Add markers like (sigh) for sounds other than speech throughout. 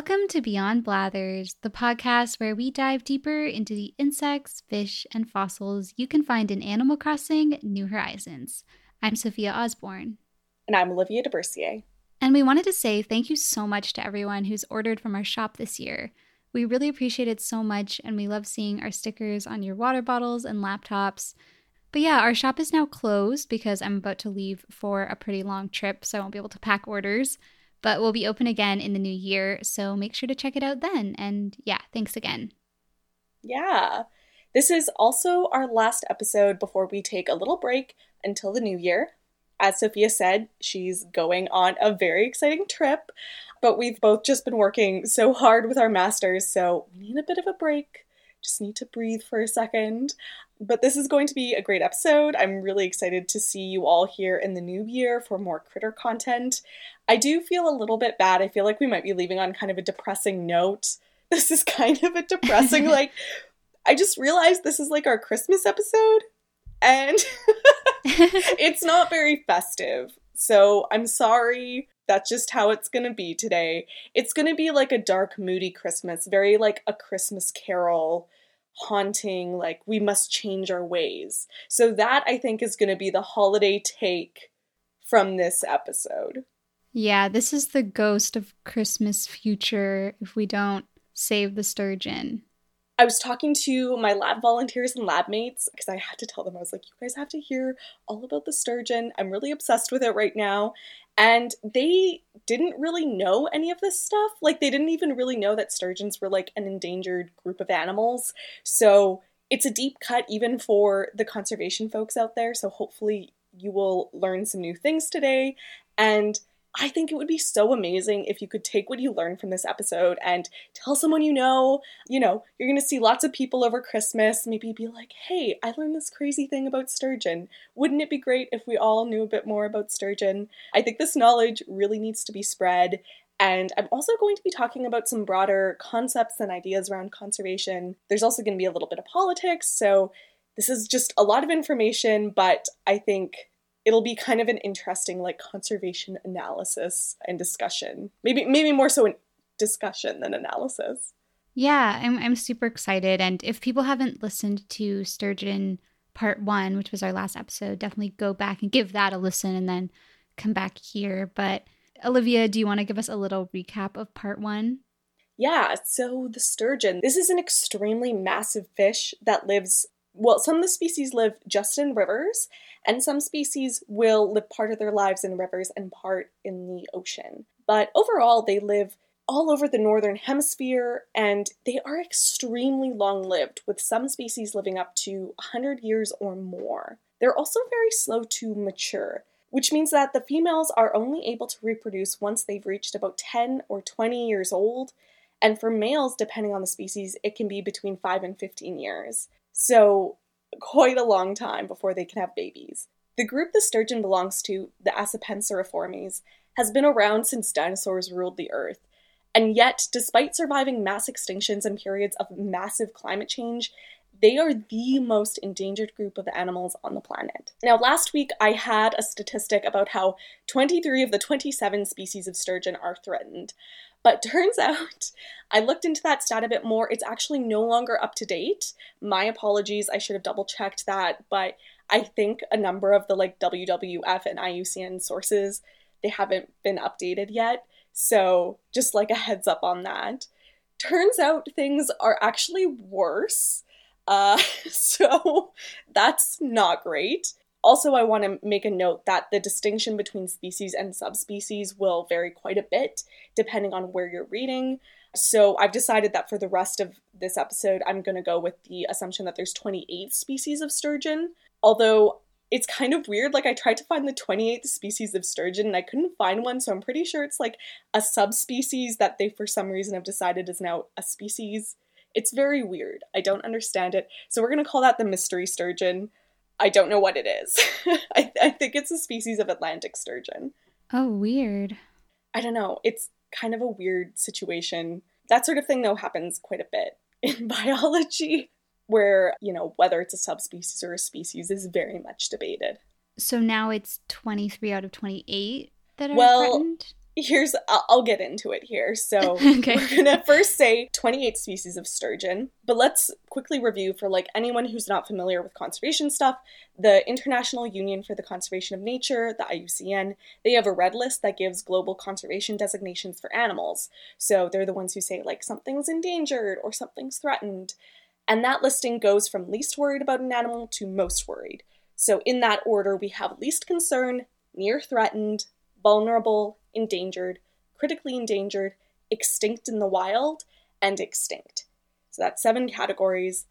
Welcome to Beyond Blathers, the podcast where we dive deeper into the insects, fish, and fossils you can find in Animal Crossing New Horizons. I'm Sophia Osborne. And I'm Olivia DeBercier. And we wanted to say thank you so much to everyone who's ordered from our shop this year. We really appreciate it so much, and we love seeing our stickers on your water bottles and laptops. But yeah, our shop is now closed because I'm about to leave for a pretty long trip, so I won't be able to pack orders. But we'll be open again in the new year, so make sure to check it out then. And yeah, thanks again. Yeah. This is also our last episode before we take a little break until the new year. As Sophia said, she's going on a very exciting trip, but we've both just been working so hard with our masters, so we need a bit of a break. Just need to breathe for a second. But this is going to be a great episode. I'm really excited to see you all here in the new year for more critter content. I do feel a little bit bad. I feel like we might be leaving on kind of a depressing note. (laughs) This is kind of a depressing, (laughs) like, I just realized this is like our Christmas episode, and (laughs) it's not very festive. So I'm sorry. That's just how it's gonna be today. It's gonna be like a dark, moody Christmas, very like a Christmas carol haunting, like, we must change our ways. So, that I think is going to be the holiday take from this episode. Yeah, this is the ghost of Christmas future if we don't save the sturgeon. I was talking to my lab volunteers and lab mates because I had to tell them, I was like, you guys have to hear all about the sturgeon. I'm really obsessed with it right now. And they didn't really know any of this stuff. Like, they didn't even really know that sturgeons were like an endangered group of animals. So, it's a deep cut even for the conservation folks out there. So, hopefully, you will learn some new things today. And I think it would be so amazing if you could take what you learned from this episode and tell someone you know. You know, you're going to see lots of people over Christmas. Maybe be like, hey, I learned this crazy thing about sturgeon. Wouldn't it be great if we all knew a bit more about sturgeon? I think this knowledge really needs to be spread. And I'm also going to be talking about some broader concepts and ideas around conservation. There's also going to be a little bit of politics. So this is just a lot of information, but I think it'll be kind of an interesting like conservation analysis and discussion. Maybe maybe more so an discussion than analysis. Yeah, I'm I'm super excited and if people haven't listened to Sturgeon part 1, which was our last episode, definitely go back and give that a listen and then come back here. But Olivia, do you want to give us a little recap of part 1? Yeah, so the sturgeon. This is an extremely massive fish that lives well, some of the species live just in rivers, and some species will live part of their lives in rivers and part in the ocean. But overall, they live all over the northern hemisphere and they are extremely long lived, with some species living up to 100 years or more. They're also very slow to mature, which means that the females are only able to reproduce once they've reached about 10 or 20 years old, and for males, depending on the species, it can be between 5 and 15 years. So, quite a long time before they can have babies. The group the sturgeon belongs to, the Acipenseriformes, has been around since dinosaurs ruled the earth. And yet, despite surviving mass extinctions and periods of massive climate change, they are the most endangered group of animals on the planet. Now, last week I had a statistic about how 23 of the 27 species of sturgeon are threatened. But (laughs) turns out, I looked into that stat a bit more. It's actually no longer up to date. My apologies, I should have double checked that, but I think a number of the like WWF and IUCN sources, they haven't been updated yet. So, just like a heads up on that. Turns out things are actually worse. Uh, (laughs) so that's not great. Also, I want to make a note that the distinction between species and subspecies will vary quite a bit depending on where you're reading. So, I've decided that for the rest of this episode, I'm going to go with the assumption that there's 28 species of sturgeon. Although it's kind of weird, like I tried to find the 28th species of sturgeon and I couldn't find one, so I'm pretty sure it's like a subspecies that they for some reason have decided is now a species. It's very weird. I don't understand it. So, we're going to call that the mystery sturgeon. I don't know what it is. (laughs) I, I think it's a species of Atlantic sturgeon. Oh, weird. I don't know. It's kind of a weird situation. That sort of thing, though, happens quite a bit (laughs) in biology, where, you know, whether it's a subspecies or a species is very much debated. So now it's 23 out of 28 that are well, threatened? Here's I'll, get into it here. So (laughs) okay. we're gonna first say 28 species of sturgeon, but let's quickly review for like anyone who's not familiar with conservation stuff. The International Union for the Conservation of Nature, the IUCN, they have a red list that gives global conservation designations for animals. So they're the ones who say like something's endangered or something's threatened. And that listing goes from least worried about an animal to most worried. So in that order, we have least concern, near threatened, vulnerable, endangered, critically endangered, extinct in the wild, and extinct. So that's seven categories.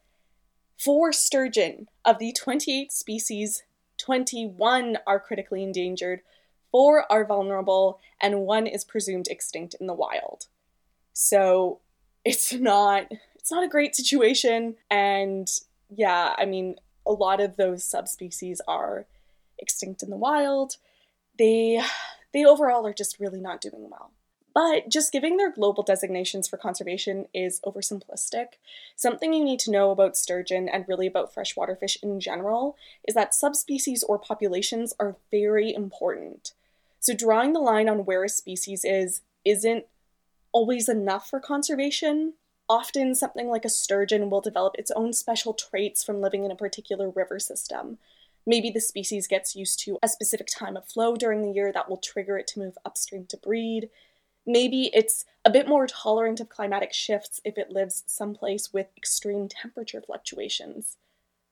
For sturgeon, of the 28 species, 21 are critically endangered, four are vulnerable, and one is presumed extinct in the wild. So it's not it's not a great situation and yeah, I mean a lot of those subspecies are extinct in the wild. They they overall are just really not doing well. But just giving their global designations for conservation is oversimplistic. Something you need to know about sturgeon and really about freshwater fish in general is that subspecies or populations are very important. So, drawing the line on where a species is isn't always enough for conservation. Often, something like a sturgeon will develop its own special traits from living in a particular river system. Maybe the species gets used to a specific time of flow during the year that will trigger it to move upstream to breed. Maybe it's a bit more tolerant of climatic shifts if it lives someplace with extreme temperature fluctuations.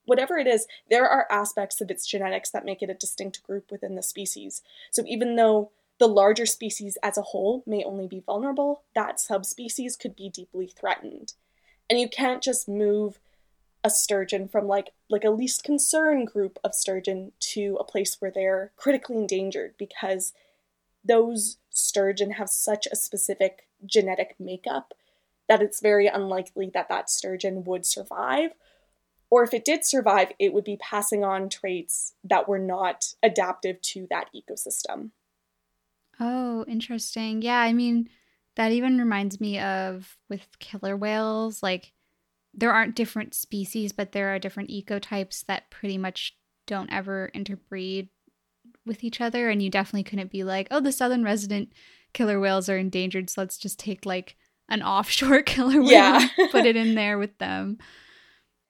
Whatever it is, there are aspects of its genetics that make it a distinct group within the species. So even though the larger species as a whole may only be vulnerable, that subspecies could be deeply threatened. And you can't just move a sturgeon from like like a least concern group of sturgeon to a place where they're critically endangered because those sturgeon have such a specific genetic makeup that it's very unlikely that that sturgeon would survive. Or if it did survive it would be passing on traits that were not adaptive to that ecosystem. Oh interesting. Yeah i mean that even reminds me of with killer whales like there aren't different species, but there are different ecotypes that pretty much don't ever interbreed with each other. And you definitely couldn't be like, oh, the southern resident killer whales are endangered, so let's just take like an (laughs) offshore killer whale, yeah. put it in there with them.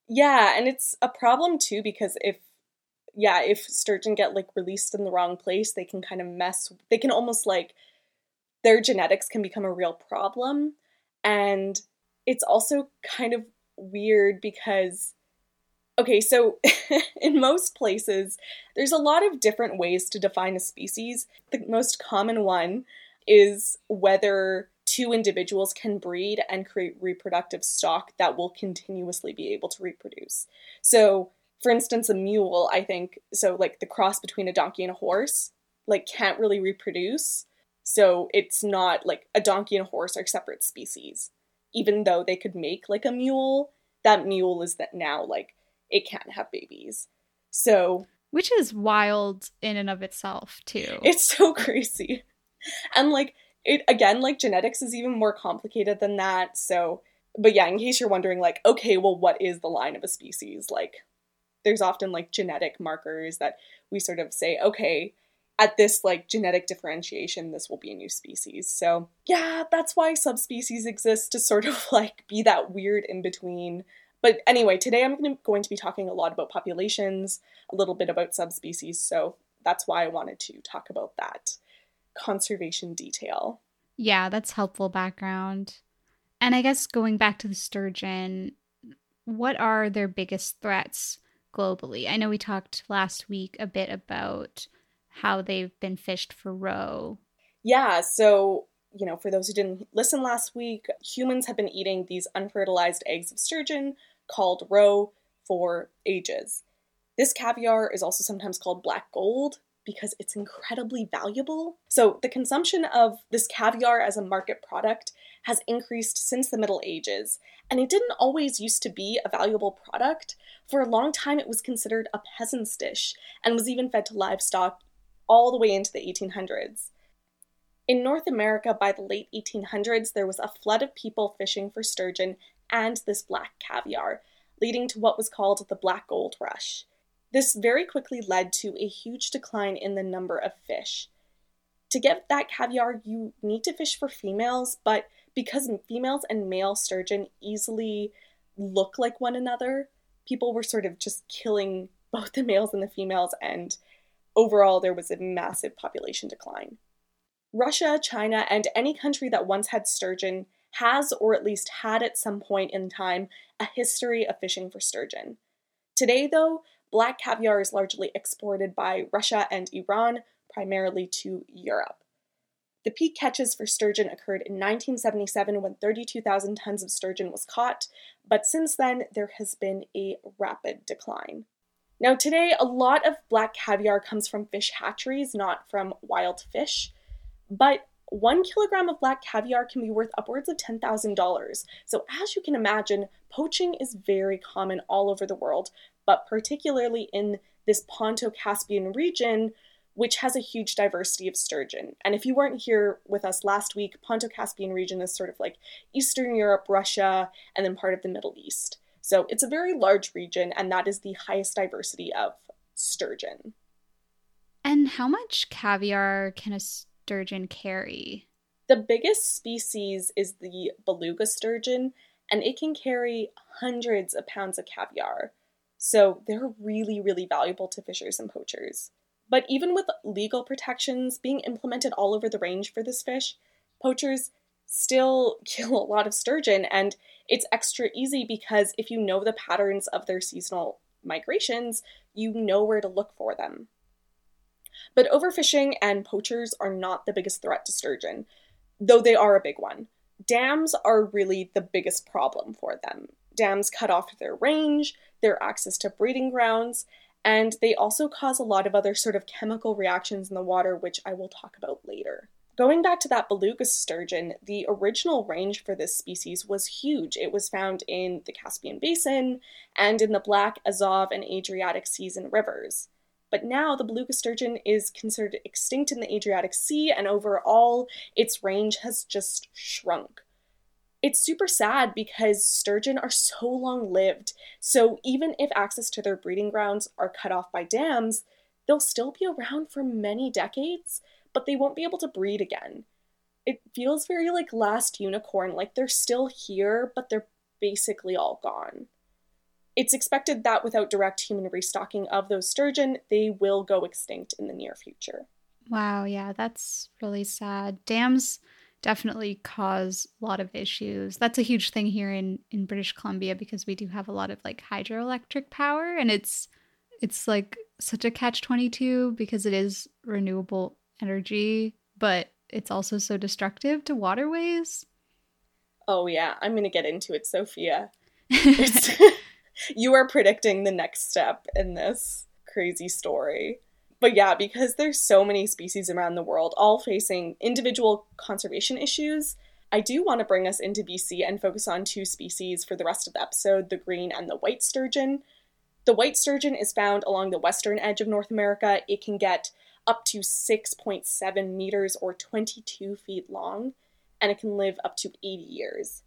Yeah, and it's a problem too because if yeah, if sturgeon get like released in the wrong place, they can kind of mess they can almost like their genetics can become a real problem and it's also kind of weird because okay, so (laughs) in most places, there's a lot of different ways to define a species. The most common one is whether two individuals can breed and create reproductive stock that will continuously be able to reproduce. So, for instance, a mule, I think, so like the cross between a donkey and a horse, like can't really reproduce. So, it's not like a donkey and a horse are separate species even though they could make like a mule, that mule is that now like it can't have babies. So which is wild in and of itself too. It's so (laughs) crazy. And like it again like genetics is even more complicated than that. So but yeah, in case you're wondering like okay, well what is the line of a species? Like there's often like genetic markers that we sort of say okay, at this like genetic differentiation this will be a new species. So yeah that's why subspecies exist to sort of (laughs) like be that weird in between. But anyway today i'm going to be talking a lot about populations a little bit about subspecies so that's why i wanted to talk about that conservation detail. Yeah that's helpful background. And i guess going back to the sturgeon what are their biggest threats globally? I know we talked last week a bit about how they've been fished for roe. Yeah, so, you know, for those who didn't listen last week, humans have been eating these unfertilized eggs of sturgeon called roe for ages. This caviar is also sometimes called black gold because it's incredibly valuable. So, the consumption of this caviar as a market product has increased since the Middle Ages, and it didn't always used to be a valuable product. For a long time, it was considered a peasant's dish and was even fed to livestock all the way into the 1800s. In North America, by the late 1800s, there was a flood of people fishing for sturgeon and this black caviar, leading to what was called the Black Gold Rush. This very quickly led to a huge decline in the number of fish. To get that caviar, you need to fish for females, but because females and male sturgeon easily look like one another, people were sort of just killing both the males and the females, and overall, there was a massive population decline. Russia, China, and any country that once had sturgeon has, or at least had at some point in time, a history of fishing for sturgeon. Today, though, black caviar is largely exported by Russia and Iran, primarily to Europe. The peak catches for sturgeon occurred in 1977 when 32,000 tons of sturgeon was caught, but since then there has been a rapid decline. Now, today, a lot of black caviar comes from fish hatcheries, not from wild fish, but one kilogram of black caviar can be worth upwards of $10,000. So, as you can imagine, poaching is very common all over the world, but particularly in this Ponto Caspian region, which has a huge diversity of sturgeon. And if you weren't here with us last week, Ponto Caspian region is sort of like Eastern Europe, Russia, and then part of the Middle East. So, it's a very large region, and that is the highest diversity of sturgeon. And how much caviar can a sturgeon carry? The biggest species is the beluga sturgeon, and it can carry hundreds of pounds of caviar. So they're really, really valuable to fishers and poachers. But even with legal protections being implemented all over the range for this fish, poachers still (laughs) kill a lot of sturgeon, and it's extra easy because if you know the patterns of their seasonal migrations, you know where to look for them. But overfishing and poachers are not the biggest threat to sturgeon, though they are a big one. Dams are really the biggest problem for them. Dams cut off their range, their access to breeding grounds, and they also cause a lot of other sort of chemical reactions in the water, which I will talk about later. Going back to that beluga sturgeon, the original range for this species was huge. It was found in the Caspian Basin and in the Black, Azov, and Adriatic seas and rivers. But now the beluga sturgeon is considered extinct in the Adriatic Sea, and overall, its range has just shrunk. It's super sad because sturgeon are so long lived, so even if access to their breeding grounds are cut off by dams, they'll still be around for many decades, but they won't be able to breed again. It feels very like Last Unicorn, like they're still here, but they're basically all gone. It's expected that without direct human restocking of those sturgeon, they will go extinct in the near future. Wow, yeah, that's really sad. Dams definitely cause a lot of issues. That's a huge thing here in in British Columbia because we do have a lot of like hydroelectric power and it's it's like such a catch 22 because it is renewable energy, but it's also so destructive to waterways. Oh yeah, I'm going to get into it, Sophia. (laughs) (laughs) you are predicting the next step in this crazy story. But yeah, because there's so many species around the world all facing individual conservation issues, I do want to bring us into BC and focus on two species for the rest of the episode the green and the white sturgeon. The white sturgeon is found along the western edge of North America. It can get up to 6.7 meters or 22 feet long, and it can live up to 80 years.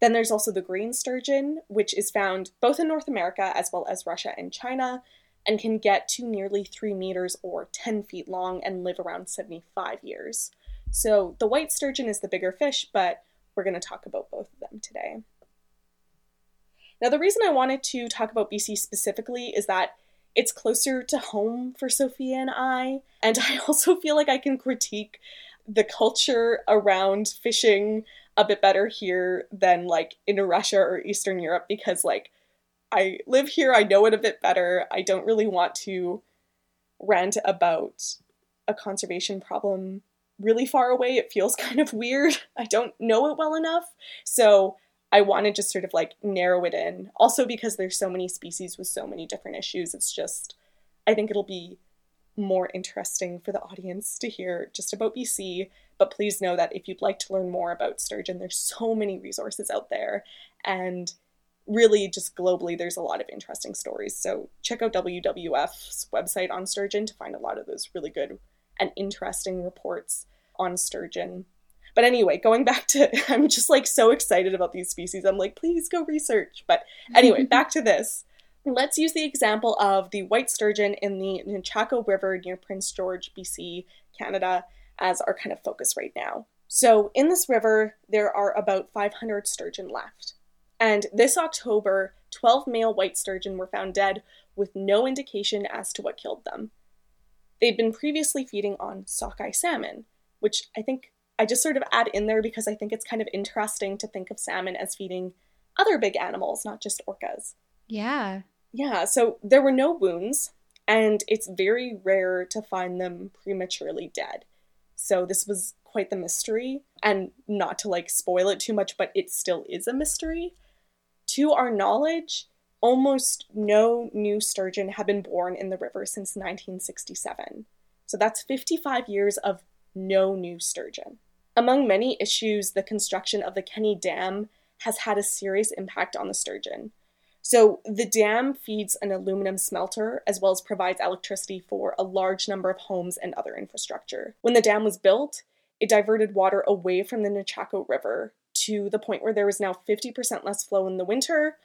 Then there's also the green sturgeon, which is found both in North America as well as Russia and China, and can get to nearly 3 meters or 10 feet long and live around 75 years. So the white sturgeon is the bigger fish, but we're going to talk about both of them today. Now, the reason I wanted to talk about BC specifically is that it's closer to home for Sophia and I, and I (laughs) also feel like I can critique the culture around fishing a bit better here than like in Russia or Eastern Europe because like I live here, I know it a bit better. I don't really want to rant about a conservation problem really far away. It feels (laughs) kind of weird. I don't know it well enough. So I want to just sort of like narrow it in. Also because there's so many species with so many different issues. It's just I think it'll be more interesting for the audience to hear just about BC but please know that if you'd like to learn more about sturgeon, there's so many resources out there. And really, just globally, there's a lot of interesting stories. So check out WWF's website on sturgeon to find a lot of those really good and interesting reports on sturgeon. But anyway, going back to, (laughs) I'm just like so excited about these species. I'm like, please go research. But anyway, (laughs) back to this. Let's use the example of the white sturgeon in the Nechako River near Prince George, BC, Canada as our kind of focus right now. So, in this river, there are about 500 sturgeon left. And this October, 12 male white sturgeon were found dead with no indication as to what killed them. They'd been previously feeding on sockeye salmon, which I think I just sort of add in there because I think it's kind of interesting to think of salmon as feeding other big animals, not just orcas. Yeah. Yeah, so there were no wounds, and it's very rare to find them prematurely dead. So this was quite the mystery, and not to like spoil it too much, but it still is a mystery. To our knowledge, almost no new sturgeon have been born in the river since 1967. So that's 55 years of no new sturgeon. Among many issues, the construction of the Kenny Dam has had a serious impact on the sturgeon. So, the dam feeds an aluminum smelter as well as provides electricity for a large number of homes and other infrastructure. When the dam was built, it diverted water away from the Nechako River to the point where there was now 50% less flow in the winter,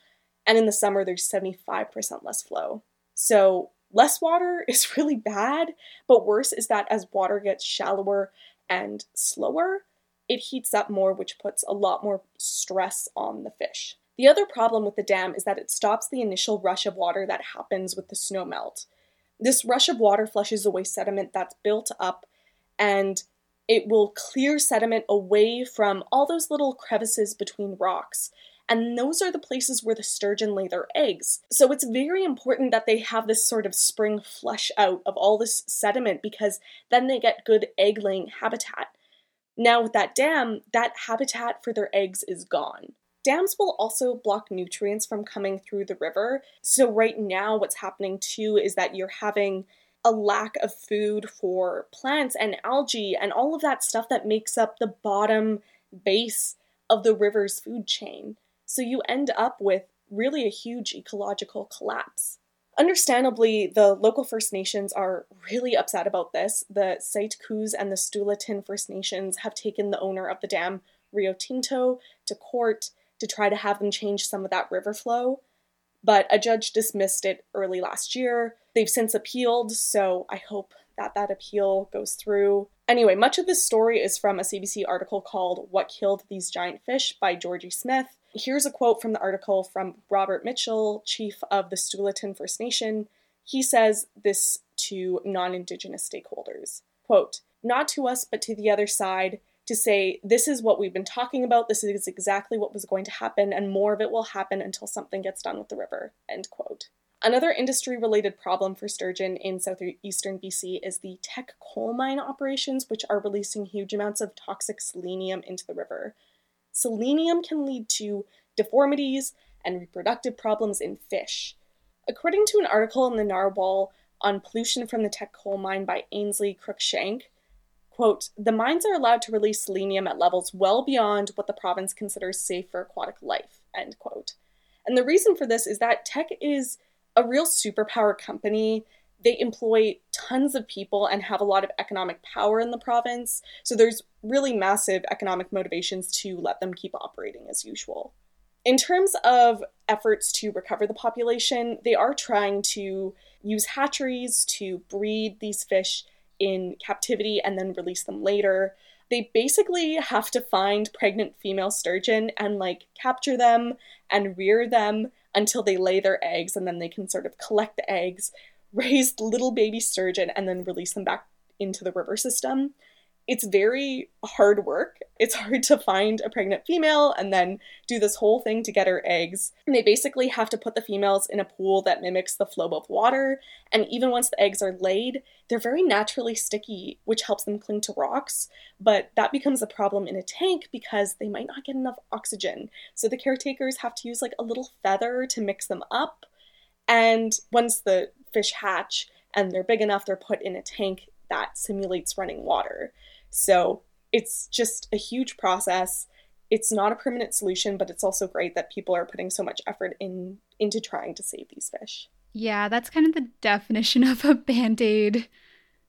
and in the summer, there's 75% less flow. So, less water (laughs) is really bad, but worse is that as water gets shallower and slower, it heats up more, which puts a lot more stress on the fish. The other problem with the dam is that it stops the initial rush of water that happens with the snow melt. This rush of water flushes away sediment that's built up and it will clear sediment away from all those little crevices between rocks. And those are the places where the sturgeon lay their eggs. So it's very important that they have this sort of spring flush out of all this sediment because then they get good egg laying habitat. Now, with that dam, that habitat for their eggs is gone. Dams will also block nutrients from coming through the river. So, right now, what's happening too is that you're having a lack of food for plants and algae and all of that stuff that makes up the bottom base of the river's food chain. So, you end up with really a huge ecological collapse. Understandably, the local First Nations are really upset about this. The Saik'uz and the Stellat'en First Nations have taken the owner of the dam, Rio Tinto, to court to try to have them change some of that river flow. But a judge dismissed it early last year. They've since appealed, so I hope that that appeal goes through. Anyway, much of this story is from a CBC article called What Killed These Giant Fish by Georgie Smith. Here's a quote from the article from Robert Mitchell, chief of the Stellat'en First Nation. He says this to non Indigenous stakeholders quote, Not to us, but to the other side, to say, this is what we've been talking about, this is exactly what was going to happen, and more of it will happen until something gets done with the river. End quote. Another industry related problem for sturgeon in southeastern BC is the Teck coal mine operations, which are releasing huge amounts of toxic selenium into the river. Selenium can lead to deformities and reproductive problems in fish. According to an article in the Narwhal on pollution from the Teck coal mine by Ainslie Cruickshank, Quote, the mines are allowed to release selenium at levels well beyond what the province considers safe for aquatic life, end quote. And the reason for this is that Teck is a real superpower company. They employ tons of people and have a lot of economic power in the province. So there's really massive economic motivations to let them keep operating as usual. In terms of efforts to recover the population, they are trying to use hatcheries to breed these fish in captivity and then release them later. They basically have to find pregnant female sturgeon and like capture them and rear them until they lay their eggs and then they can sort of collect the eggs, raise little baby sturgeon and then release them back into the river system it's very hard work. It's hard to find a pregnant female and then do this whole thing to get her eggs. And they basically have to put the females in a pool that mimics the flow of water. And even once the eggs are laid, they're very naturally sticky, which helps them cling to rocks. But that becomes a problem in a tank because they might not get enough oxygen. So the caretakers have to use like a little feather to mix them up. And once the fish hatch and they're big enough, they're put in a tank that simulates running water. So it's just a huge process. It's not a permanent solution, but it's also great that people are putting so much effort in into trying to save these fish. Yeah, that's kind of the definition of a band-aid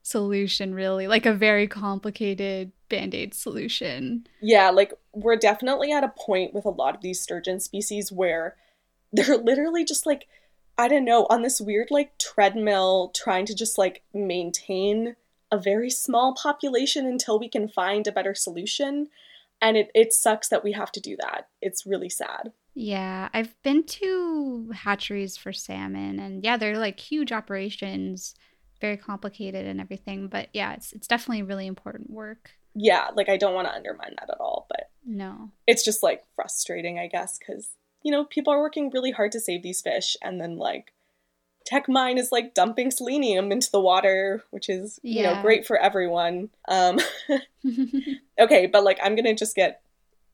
solution really, like a very complicated band-aid solution. Yeah, like we're definitely at a point with a lot of these sturgeon species where they're (laughs) literally just like I don't know, on this weird like treadmill trying to just like maintain a very small population until we can find a better solution. And it, it sucks that we have to do that. It's really sad. Yeah, I've been to hatcheries for salmon, and yeah, they're like huge operations, very complicated and everything. But yeah, it's it's definitely really important work. Yeah, like I don't want to undermine that at all, but no, it's just like frustrating, I guess, because you know people are working really hard to save these fish, and then like Teck mine is like dumping selenium into the water, which is yeah. you know great for everyone. Um, (laughs) (laughs) okay, but like I'm gonna just get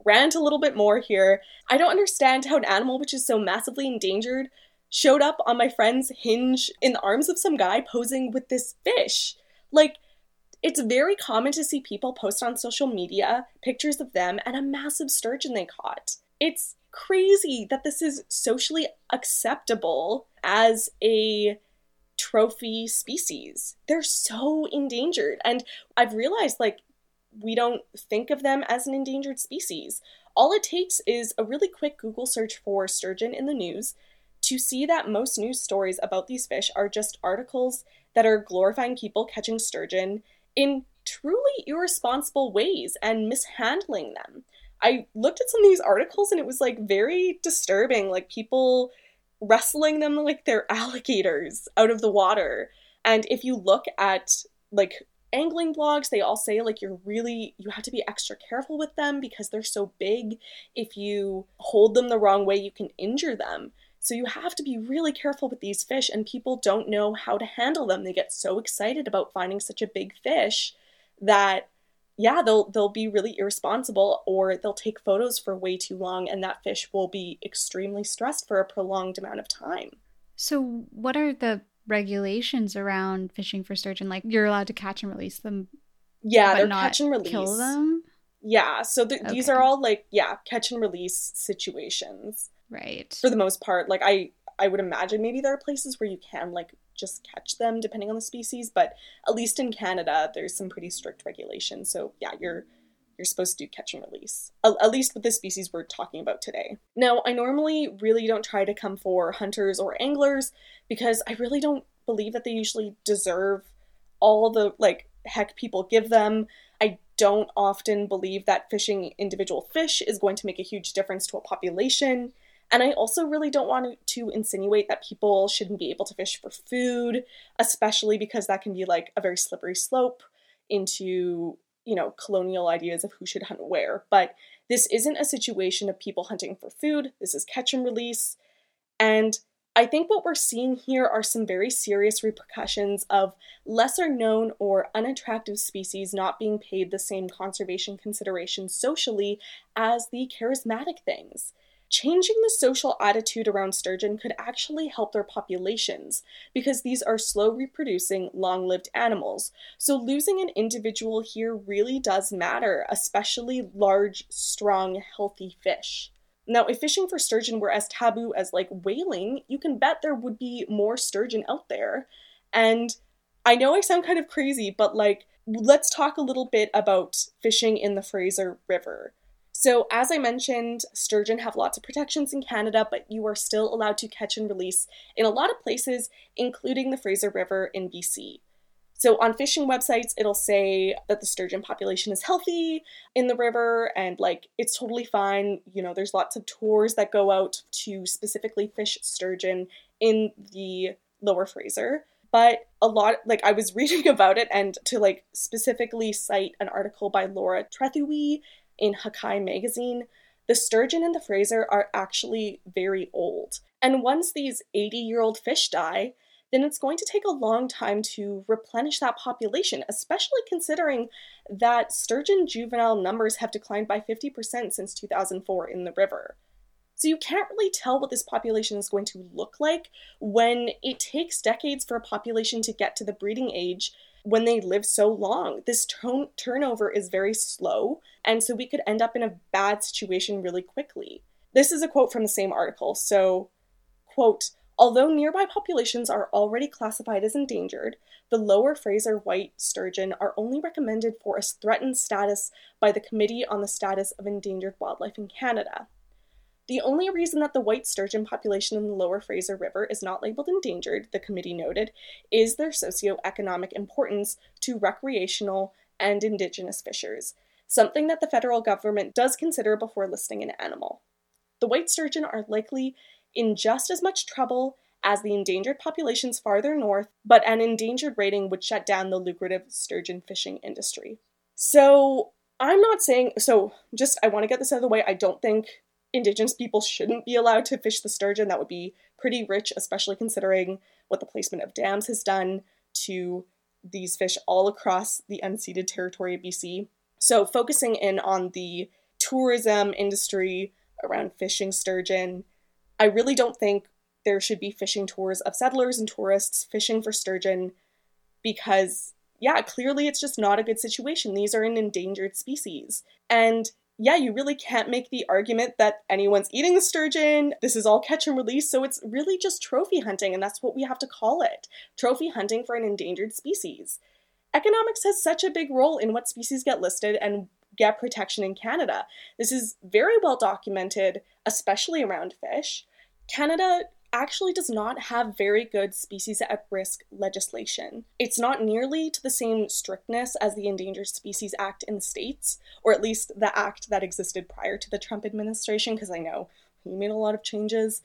rant a little bit more here. I don't understand how an animal which is so massively endangered showed up on my friend's hinge in the arms of some guy posing with this fish. Like, it's very common to see people post on social media pictures of them and a massive sturgeon they caught. It's crazy that this is socially acceptable as a trophy species. They're so endangered. And I've realized, like, we don't think of them as an endangered species. All it takes is a really quick Google search for sturgeon in the news to see that most news stories about these fish are just articles that are glorifying people catching sturgeon in truly irresponsible ways and mishandling them. I looked at some of these articles and it was like very disturbing, like people wrestling them like they're (laughs) alligators out of the water. And if you look at like angling blogs, they all say like you're really you have to be extra careful with them because they're so big. If you hold them the wrong way, you can injure them. So you have to be really careful with these fish and people don't know how to handle them. They get so excited about finding such a big fish that yeah, they'll they'll be really irresponsible or they'll take photos for way too long and that fish will be extremely stressed for a prolonged amount of time. So what are the regulations around fishing for sturgeon? Like you're allowed to catch and release them. Yeah, they're catch and release. Kill them. Yeah, so th- okay. these are all like yeah, catch and release situations. Right. For the most part, like I I would imagine maybe there are places where you can like just catch them depending on the species, but at least in Canada there's some pretty strict regulations. So yeah, you're you're supposed to do catch and release. At, least with the species we're talking about today. Now, I normally really don't try to come for hunters or anglers because I really don't believe that they usually deserve all the like heck people give them. I don't often believe that fishing individual fish is going to make a huge difference to a population. And I also really don't want to insinuate that people shouldn't be able to fish for food, especially because that can be like a very slippery slope into, you know, colonial ideas of who should hunt where. But this isn't a situation of people hunting for food, this is catch and release. And I think what we're seeing here are some very serious repercussions of lesser known or unattractive species not being paid the same conservation considerations socially as the charismatic things. Changing the social attitude around sturgeon could actually help their populations because these are slow reproducing, long lived animals. So, losing an individual here really does matter, especially large, strong, healthy fish. Now, if fishing for sturgeon were as taboo as like whaling, you can bet there would be more sturgeon out there. And I know I sound kind of crazy, but like, let's talk a little bit about fishing in the Fraser River. So, as I mentioned, sturgeon have lots of protections in Canada, but you are still allowed to catch and release in a lot of places, including the Fraser River in BC. So on fishing websites, it'll say that the sturgeon population is healthy in the river and like it's totally fine. You know, there's lots of tours that go out to specifically fish sturgeon in the lower Fraser. But a lot, like I was (laughs) reading about it, and to like specifically cite an article by Laura Trethewey in Hakai magazine, the sturgeon and the Fraser are actually very old. And once these 80 year old fish die, then it's going to take a long time to replenish that population, especially considering that sturgeon juvenile numbers have declined by 50% since 2004 in the river. So you can't really tell what this population is going to look like when it takes decades for a population to get to the breeding age when they live so long. This t- turnover is very slow, and so we could end up in a bad situation really quickly. This is a quote from the same article. So, quote, Although nearby populations are already classified as endangered, the lower Fraser white sturgeon are only recommended for a threatened status by the Committee on the Status of Endangered Wildlife in Canada. The only reason that the white sturgeon population in the lower Fraser River is not labeled endangered, the committee noted, is their socioeconomic importance to recreational and indigenous fishers, something that the federal government does consider before listing an animal. The white sturgeon are likely in just as much trouble as the endangered populations farther north, but an endangered rating would shut down the lucrative sturgeon fishing industry. So, I'm not saying, so just I want to get this out of the way. I don't think indigenous people shouldn't be allowed to fish the sturgeon. That would be pretty rich, especially considering what the placement of dams has done to these fish all across the unceded territory of BC. So, focusing in on the tourism industry around fishing sturgeon, I really don't think there should be fishing tours of settlers and tourists fishing for sturgeon because, yeah, clearly it's just not a good situation. These are an endangered species. And yeah, you really can't make the argument that anyone's eating the sturgeon. This is all catch and release, so it's really just trophy hunting, and that's what we have to call it trophy hunting for an endangered species. Economics has such a big role in what species get listed and get protection in Canada. This is very well documented, especially around fish. Canada actually does not have very good species at risk legislation. It's not nearly to the same strictness as the Endangered Species Act in the States, or at least the act that existed prior to the Trump administration, because I know he made a lot of changes.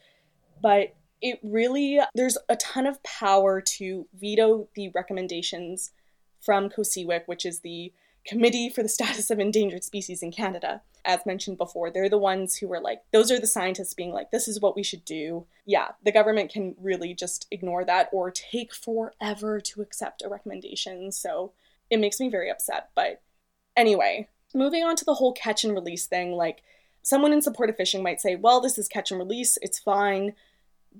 But it really, there's a ton of power to veto the recommendations from COSEWIC, which is the Committee for the Status of Endangered Species in Canada. As mentioned before, they're the ones who were like, those are the scientists being like, this is what we should do. Yeah, the government can really just ignore that or take forever to accept a recommendation. So it makes me very upset. But anyway, moving on to the whole catch and release thing, like, someone in support of fishing might say, well, this is catch and release, it's fine.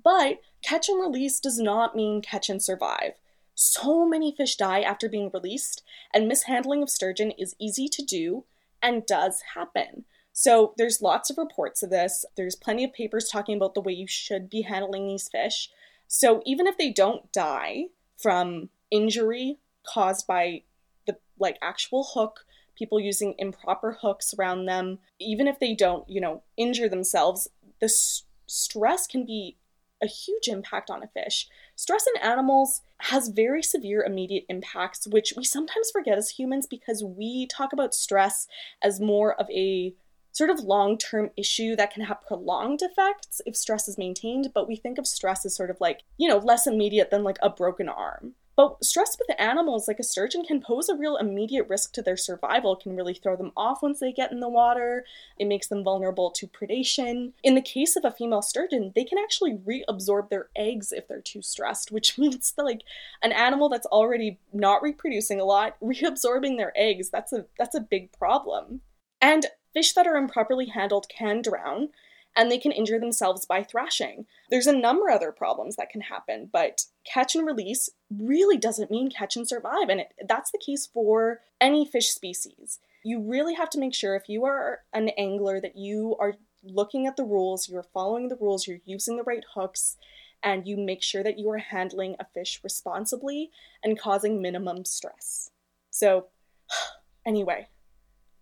But catch and release does not mean catch and survive. So many fish die after being released, and mishandling of sturgeon is easy to do and does happen. So there's lots of reports of this. There's plenty of papers talking about the way you should be handling these fish. So even if they don't die from injury caused by the like actual hook, people using improper hooks around them, even if they don't, you know, injure themselves, the s- stress can be a huge impact on a fish. Stress in animals has very severe immediate impacts, which we sometimes forget as humans because we talk about stress as more of a sort of long term issue that can have prolonged effects if stress is maintained, but we think of stress as sort of like, you know, less immediate than like a broken arm. But stress with animals like a sturgeon can pose a real immediate risk to their survival, can really throw them off once they get in the water. It makes them vulnerable to predation. In the case of a female sturgeon, they can actually reabsorb their eggs if they're too stressed, (laughs) which means that like an animal that's already not reproducing a lot, (laughs) reabsorbing their eggs, that's a that's a big problem. And fish that are improperly handled can drown and they can injure themselves by thrashing. There's a number of other problems that can happen, but catch and release really doesn't mean catch and survive, and it, that's the case for any fish species. You really have to make sure if you are an angler that you are looking at the rules, you're following the rules, you're using the right hooks, and you make sure that you are handling a fish responsibly and causing minimum stress. So, (sighs) anyway,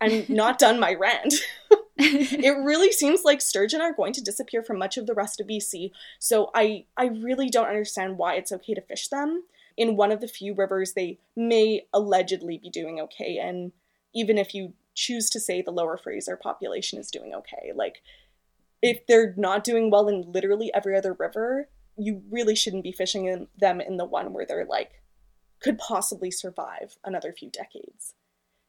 I'm not done my rant. (laughs) (laughs) it really seems like sturgeon are going to disappear from much of the rest of BC. So I I really don't understand why it's okay to fish them. In one of the few rivers they may allegedly be doing okay and even if you choose to say the lower Fraser population is doing okay, like if they're not doing well in literally every other river, you really shouldn't be fishing in them in the one where they're like could possibly survive another few decades.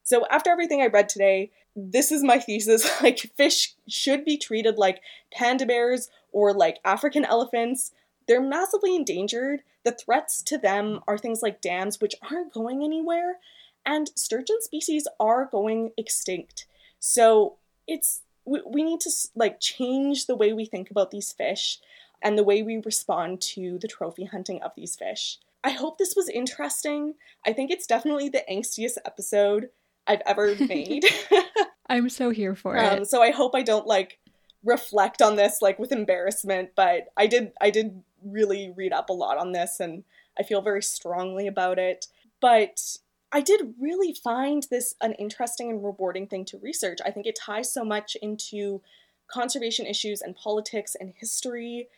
So after everything I read today, this is my thesis. (laughs) Like, fish should be treated like panda bears or like African elephants. They're massively endangered. The threats to them are things like dams, which aren't going anywhere, and sturgeon species are going extinct. So it's we, we need to like change the way we think about these fish and the way we respond to the trophy hunting of these fish. I hope this was interesting. I think it's definitely the angstiest episode I've ever made. (laughs) (laughs) I'm so here for um, it. So I hope I don't like reflect on this like with embarrassment, but I did I did really read up a lot on this and I feel very strongly about it. But I did really find this an interesting and rewarding thing to research. I think it ties so much into conservation issues and politics and history.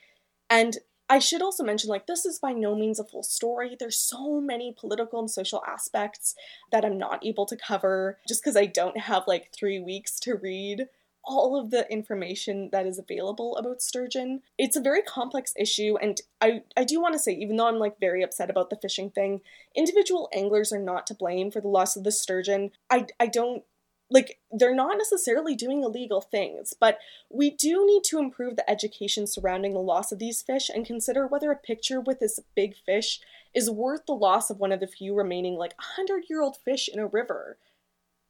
And I should also mention, like, this is by no means a full story. There's so many political and social aspects that I'm not able to cover just because I don't have like three weeks to read all of the information that is available about sturgeon. It's a very complex issue, and I, I do want to say, even though I'm like very upset about the fishing thing, individual anglers are not to blame for the loss of the sturgeon. I, I don't like they're not necessarily doing illegal things, but we do need to improve the education surrounding the loss of these fish and consider whether a picture with this big fish is worth the loss of one of the few remaining like 100 year old fish in a river.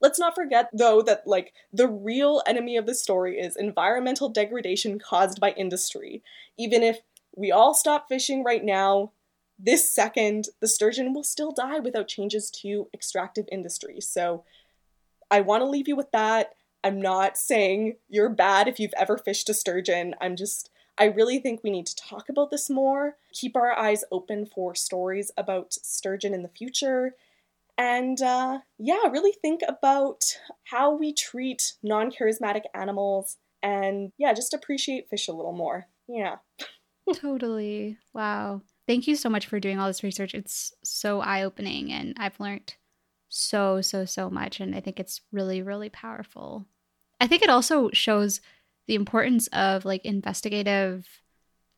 Let's not forget though that like the real enemy of the story is environmental degradation caused by industry. Even if we all stop fishing right now, this second, the sturgeon will still die without changes to extractive industry. So I want to leave you with that. I'm not saying you're bad if you've ever fished a sturgeon. I'm just, I really think we need to talk about this more, keep our eyes open for stories about sturgeon in the future, and uh, yeah, really think about how we treat non charismatic animals and yeah, just appreciate fish a little more. Yeah. (laughs) totally. Wow. Thank you so much for doing all this research. It's so eye opening, and I've learned so, so, so much. And I think it's really, really powerful. I think it also shows the importance of like investigative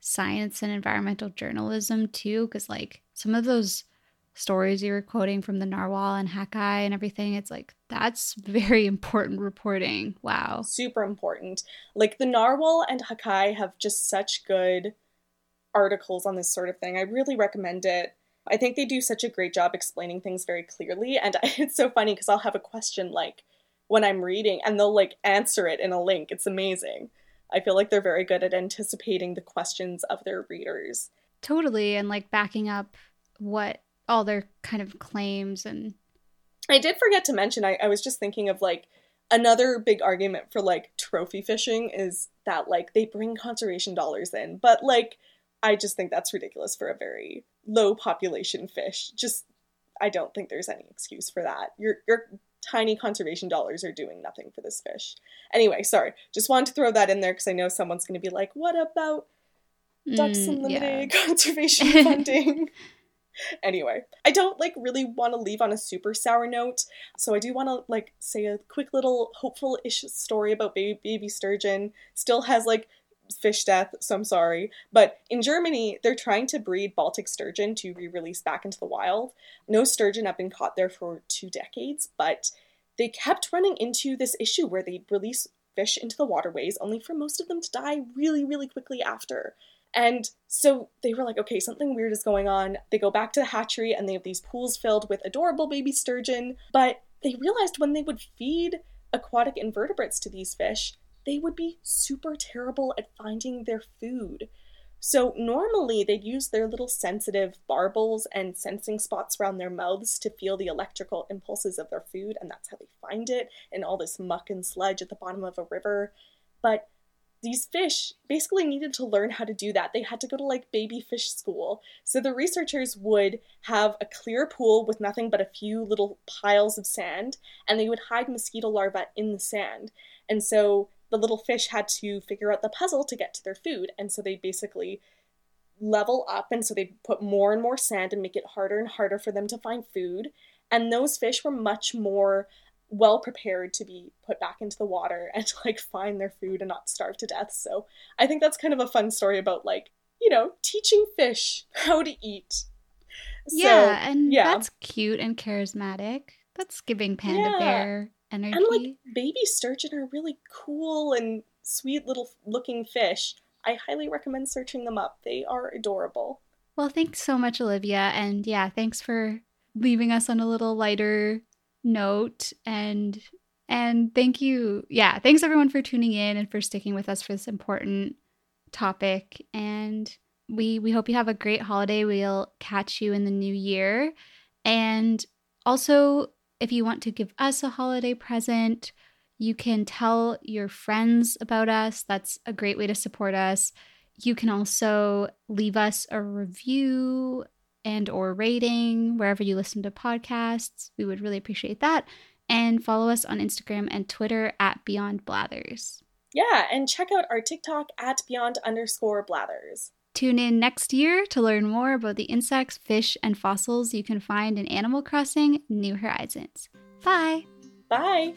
science and environmental journalism too, because like some of those stories you were quoting from the narwhal and Hakai and everything, it's like that's very (laughs) important reporting. Wow. Super important. Like the narwhal and Hakai have just such good articles on this sort of thing. I really recommend it. I think they do such a great job explaining things very clearly. And (laughs) it's so funny because I'll have a question like when I'm reading and they'll like answer it in a link. It's amazing. I feel like they're very good at anticipating the questions of their readers. Totally. And like backing up what all their kind of claims and. I did forget to mention, I, I was just thinking of like another big argument for like trophy fishing is that like they bring conservation dollars in. But like, I just think that's ridiculous for a very low population fish. Just I don't think there's any excuse for that. Your your tiny conservation dollars are doing nothing for this fish. Anyway, sorry. Just wanted to throw that in there because I know someone's going to be like, "What about Ducks mm, Unlimited yeah. (laughs) conservation (laughs) funding?" anyway, I don't like really want to leave on a super sour note, so I do want to like say a quick little hopeful-ish story about baby baby sturgeon. Still has like fish death, so I'm sorry. But in Germany, they're trying to breed Baltic sturgeon to re release back into the wild. No sturgeon have been caught there for two decades, but they kept running into this issue where they release fish into the waterways, only for most of them to die really, really quickly after. And so they were like, okay, something weird is going on. They go back to the hatchery and they have these pools filled with adorable baby sturgeon. But they realized when they would feed aquatic invertebrates to these fish, they would be super terrible at finding their food. So, normally they'd use their little sensitive barbels and sensing spots around their mouths to feel the electrical impulses of their food, and that's how they find it in all this muck and sludge at the bottom of a river. But these fish basically needed to learn how to do that. They had to go to like baby fish school. So the researchers would have a clear pool with nothing but a few little piles of sand, and they would hide mosquito larvae in the sand. And so the little fish had to figure out the puzzle to get to their food. And so they basically level up. And so they put more and more sand and make it harder and harder for them to find food. And those fish were much more well prepared to be put back into the water (laughs) and to like find their food and not starve to death. So I think that's kind of a fun story about like, you know, teaching fish (laughs) how to eat. Yeah, so, and yeah. that's cute and charismatic. That's giving Panda yeah. Bear energy. And like baby sturgeon are really cool and sweet little looking fish. I highly recommend searching them up. They are adorable. Well, thanks so much, Olivia. And yeah, thanks for leaving us on a little lighter note and and thank you. Yeah, thanks everyone for tuning in and for sticking with us for this important topic and we we hope you have a great holiday. We'll catch you in the new year. And also if you want to give us a holiday present, you can tell your friends about us. That's a great way to support us. You can also leave us a review and or rating wherever you listen to podcasts. We would really appreciate that. And follow us on Instagram and Twitter at Beyond Blathers. Yeah, and check out our TikTok at beyond underscore blathers. Tune in next year to learn more about the insects, fish, and fossils you can find in Animal Crossing New Horizons. Bye! Bye!